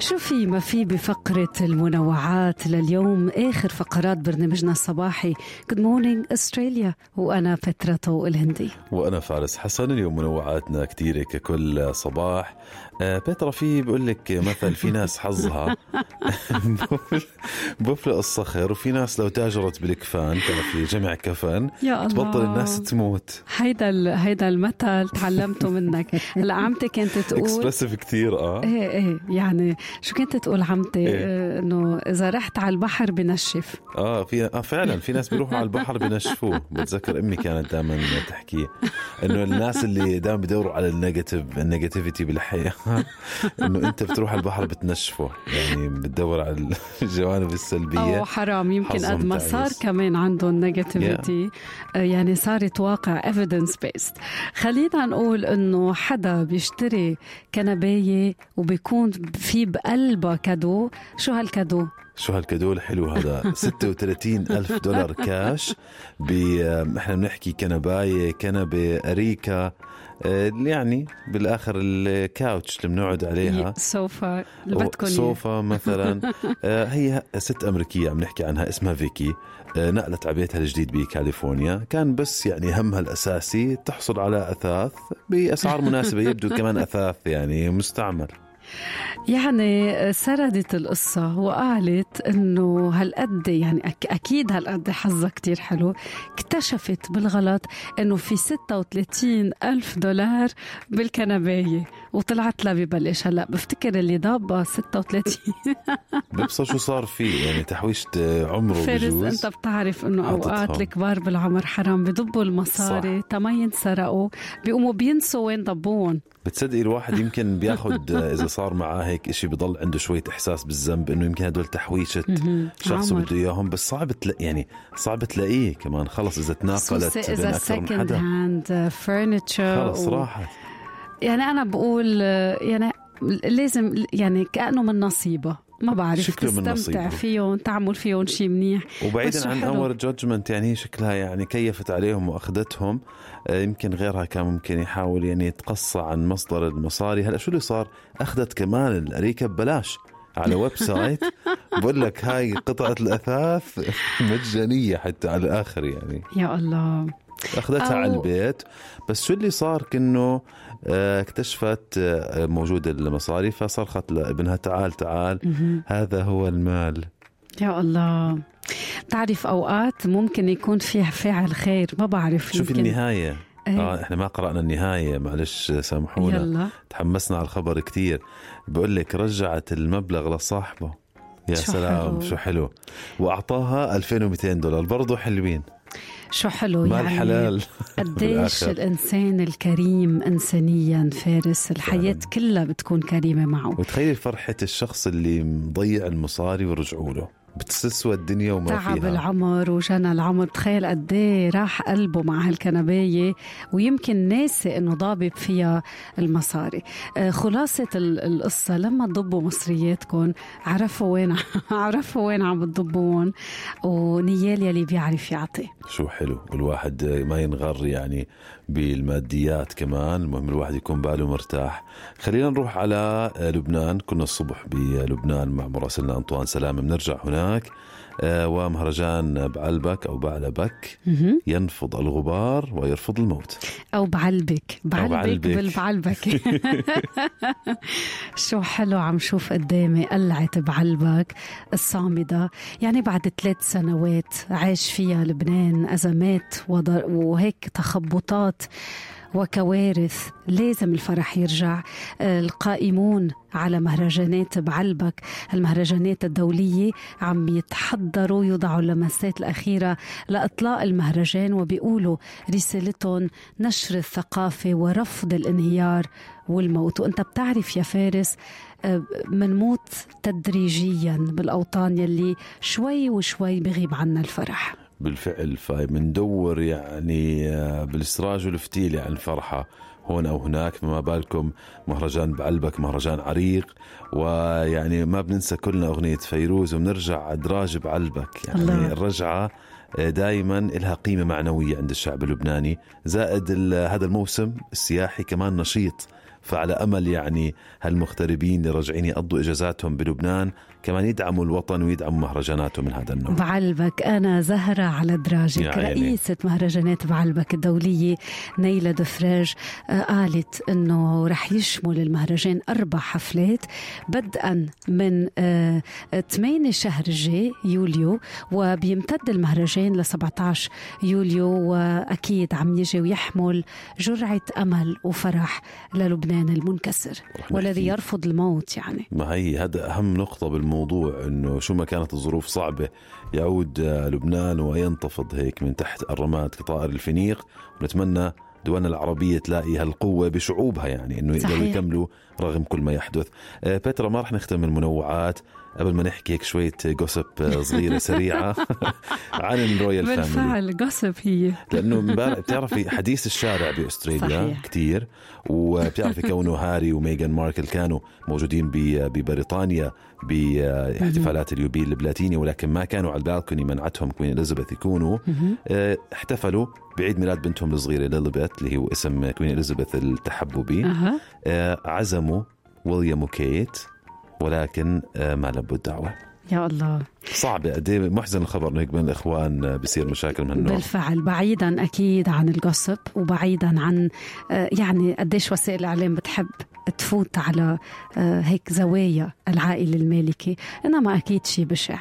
شو في ما في بفقرة المنوعات لليوم آخر فقرات برنامجنا الصباحي. Good Morning Australia. وأنا فترة الهندي. وأنا فارس حسن اليوم منوعاتنا كثيرة ككل صباح. آه بيترا في بقول لك مثل في ناس حظها. بفلق الصخر وفي ناس لو تاجرت بالكفان تعرفي جمع كفن يا الله. تبطل الناس تموت. هيدا هيدا المثل تعلمته منك. هلا عمتي كانت تقول expressive كثير آه. إيه إيه يعني شو كنت تقول عمتي؟ إيه؟ إيه؟ إنه إذا رحت على البحر بنشف. آه في آه فعلا في ناس بيروحوا على البحر بنشفوه. بتذكر أمي كانت دائما تحكي إنه الناس اللي دائما بدوروا على ال negative ال negativity بالحياة. إنه أنت بتروح على البحر بتنشفه. يعني بتدور على الجوانب السلبية. أو حرام يمكن قد ما صار. كمان عندهم negativity يعني صارت واقع evidence based خلينا نقول إنه حدا بيشتري كنباية وبيكون في بقلبها cadeau. شو هالكادو؟ شو هالكادو؟ الحلو هذا. 36 ألف دولار كاش ب إحنا بنحكي كنباية كنبة أريكة آه، يعني بالآخر ال couch اللي بنقعد عليها. سوفا اللي بدكم. صوفا مثلا. آه، هي ست أمريكية عم نحكي عنها اسمها فيكي. آه، نقلت على بيتها الجديد بكاليفورنيا. كان بس يعني همها الأساسي تحصل على أثاث بأسعار مناسبة يبدو كمان أثاث يعني مستعمل. يعني سردت القصة وقالت إنه هالقد يعني أكيد هالقد حظها كتير حلو. اكتشفت بالغلط إنه في 36 ألف دولار بالكنباية. وطلعت لها ببلش. هلا بفتكر اللي ضابة 36 بيبصر شو صار فيه يعني تحويشة عمره فارس بجوز. أنت بتعرف إنه أوقات. الكبار بالعمر حرام بدبوا المصاري تما ينسرقوا بيقوموا بينسوا وين ضبوهم. بتصدقي الواحد يمكن بياخد إذا صار معاه هيك شيء بضل عنده شوية إحساس بالذنب إنه يمكن هدول تحويشة شخص. بده إياهم بس صعب تلاقي يعني صعب تلاقيه كمان. خلص إذا تناقلت إذا سكند هاند فرنتشر خلص راحت. يعني أنا بقول يعني لازم يعني كأنه من نصيبه. ما بعرف شكله من تستمتع. فيهم تعمل فيهم شيء منيح. وبعيدا عن. اور جادجمنت يعني هي شكلها يعني كيفت عليهم وأخذتهم. آه، يمكن غيرها كان ممكن يحاول يعني يتقصى عن مصدر المصاري. هلا شو اللي صار؟ أخذت كمان الأريكة ببلاش على website بقول لك هاي قطعة الأثاث مجانية حتى على الآخر يعني. يا الله. أخذتها أو- على البيت. بس شو اللي صار؟ كأنه آه، اكتشفت آه، موجود المصاري فصرخت لابنها تعال تعال هذا هو المال. يا الله. بتعرف أوقات ممكن يكون في فاعل خير ما بعرف شوف يمكن. النهاية. إيه. آه إحنا ما قرأنا النهاية معلش سامحونا. يلا. تحمسنا على الخبر كتير. بقول لك رجعت المبلغ لصاحبه. يا شو سلام حلو. شو حلو. وأعطاها 2200 دولار. برضه حلوين. شو حلو يعني حلال قديش. الإنسان الكريم انسانيا فارس الحياة فعلاً. كلها بتكون كريمة معه وتخيلي فرحة الشخص اللي مضيع المصاري ورجعوا له بتسوى الدنيا وما تعب فيها. العمر وجنى العمر. تخيل قد إيه راح قلبه مع هالكنباية ويمكن ناسي إنه ضابب فيها المصاري. آه، خلاصة ال- القصة لما تضبوا مصرياتكم عرفوا وين عرفوا وين عم بتضبوهم ونيال يلي بيعرف يعطي. شو حلو الواحد ما ينغر يعني بالماديات كمان المهم الواحد يكون باله مرتاح. خلينا نروح على لبنان كنا الصبح بلبنان مع مراسلنا أنطوان سلامة بنرجع هناك آه، ومهرجان بعلبك أو بعلبك ينفض الغبار ويرفض الموت. أو بعلبك بعلبك, بعلبك. بالبعلبك. شو حلو عم شوف قدامي قلعة بعلبك الصامدة. يعني بعد ثلاث سنوات عاش فيها لبنان أزمات وهيك تخبطات. وكوارث لازم الفرح يرجع. القائمون على مهرجانات بعلبك المهرجانات الدولية عم يتحضروا يوضعوا اللمسات الأخيرة لإطلاق المهرجان وبيقولوا رسالتهم نشر الثقافة ورفض الانهيار والموت. وأنت بتعرف يا فارس منموت تدريجيا بالأوطان يلي شوي وشوي بغيب عنا الفرح. بالفعل. فمندور يعني آه، بالسراج والفتيل عن فرحة هون أو هناك. فما بالكم مهرجان بعلبك مهرجان عريق. ويعني ما بننسى كلنا أغنية فيروز وبنرجع أدراج بعلبك. يعني الله. الرجعة آه، دائما لها قيمة معنوية عند الشعب اللبناني. زائد هذا الموسم السياحي كمان نشيط. فعلى أمل يعني هالمغتربين اللي راجعين يقضوا إجازاتهم بلبنان كمان يدعموا الوطن ويدعموا مهرجاناته من هذا النوع. بعلبك أنا زهرة على دراجك رئيسة مهرجانات بعلبك الدولية نيلة دفراج آه، قالت أنه رح يشمل المهرجان أربع حفلات بدءا من 8 آه، شهر الجاي يوليو وبيمتد المهرجان ل 17 يوليو وأكيد عم يجي ويحمل جرعة أمل وفرح للبنان. المنكسر والذي يرفض الموت يعني. ما هي هذا أهم نقطة بالموضوع الموضوع إنه شو ما كانت الظروف صعبة يعود لبنان وينتفض هيك من تحت الرماد كطائر الفينيق ونتمنى دولنا العربية تلاقي هالقوة بشعوبها يعني إنه يقدروا يكملوا رغم كل ما يحدث. آه، بيترا ما رح نختم المنوعات. قبل ما نحكي هيك شوية gossip صغيرة سريعة عن ال royal family بالفعل gossip هي. لأنه بتعرفي حديث الشارع بأستراليا صحيح. كتير وبتعرفي كونه هاري وميغان ماركل كانوا موجودين ببريطانيا. باحتفالات اليوبيل البلاتيني ولكن ما كانوا على ال balcony منعتهم Queen إليزابيث يكونوا. آه، احتفلوا بعيد ميلاد بنتهم الصغيرة ليليبيث اللي هو اسم Queen إليزابيث التحببي. أه. عزموا ويليام وكيت ولكن آه، ما لبوا الدعوة. يا الله. صعبة قد إيه محزن الخبر إنه هيك بين الإخوان آه، بصير مشاكل من النوع. بالفعل بعيدا أكيد عن القصب وبعيدا عن يعني قديش وسائل الإعلام بتحب تفوت على آه، هيك زوايا العائلة المالكة. إنما أكيد شيء بشع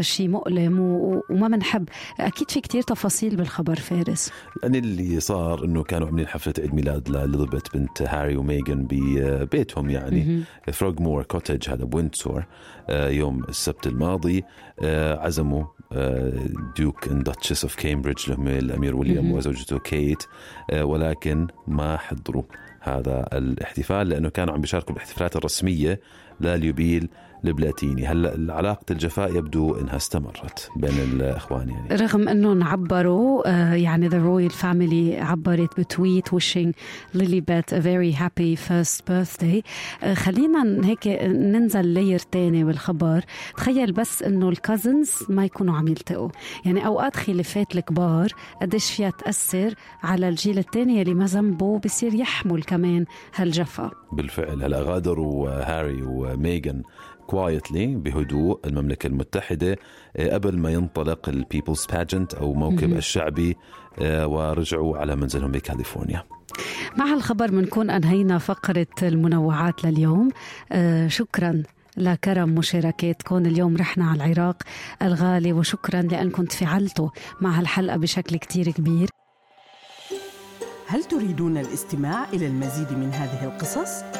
شيء مؤلم وما بنحب أكيد في كتير تفاصيل بالخبر فارس. يعني اللي صار إنه كانوا عاملين حفلة عيد ميلاد لليزابيث بنت هاري وميغان ببيتهم يعني. فروغمور cottage هذا بويندسور آه، يوم السبت الماضي آه، عزموا Duke and Duchess of كامبريدج اللي هم الأمير ويليام وزوجته كيت ولكن ما حضروا. هذا الاحتفال لأنه كانوا عم بيشاركوا بالاحتفالات الرسمية لليوبيل البلاتيني هلا علاقة الجفاء يبدو إنها استمرت بين الإخوان يعني؟ رغم انهم عبروا آه، يعني the royal family عبرت ب tweet wishing ليلي بيت a very happy first birthday. آه، خلينا هيك ننزل layer تاني بالخبر. تخيل بس إنه ال cousins ما يكونوا عم يلتقوا. يعني أوقات خلافات الكبار قديش فيها تأثر على الجيل الثاني اللي ما ذنبه بصير يحمل كمان هالجفا بالفعل هلا غادروا هاري وميغان quietly بهدوء المملكة المتحدة آه، قبل ما ينطلق ال People's Pageant أو موكب الشعبي آه، ورجعوا على منزلهم بكاليفورنيا. مع الخبر بنكون أنهينا فقرة المنوعات لليوم. آه، شكرا لكرم مشاركاتكم اليوم رحنا على العراق الغالي وشكرا لأنكم تفاعلتوا مع هالحلقة بشكل كتير كبير. هل تريدون الاستماع إلى المزيد من هذه القصص؟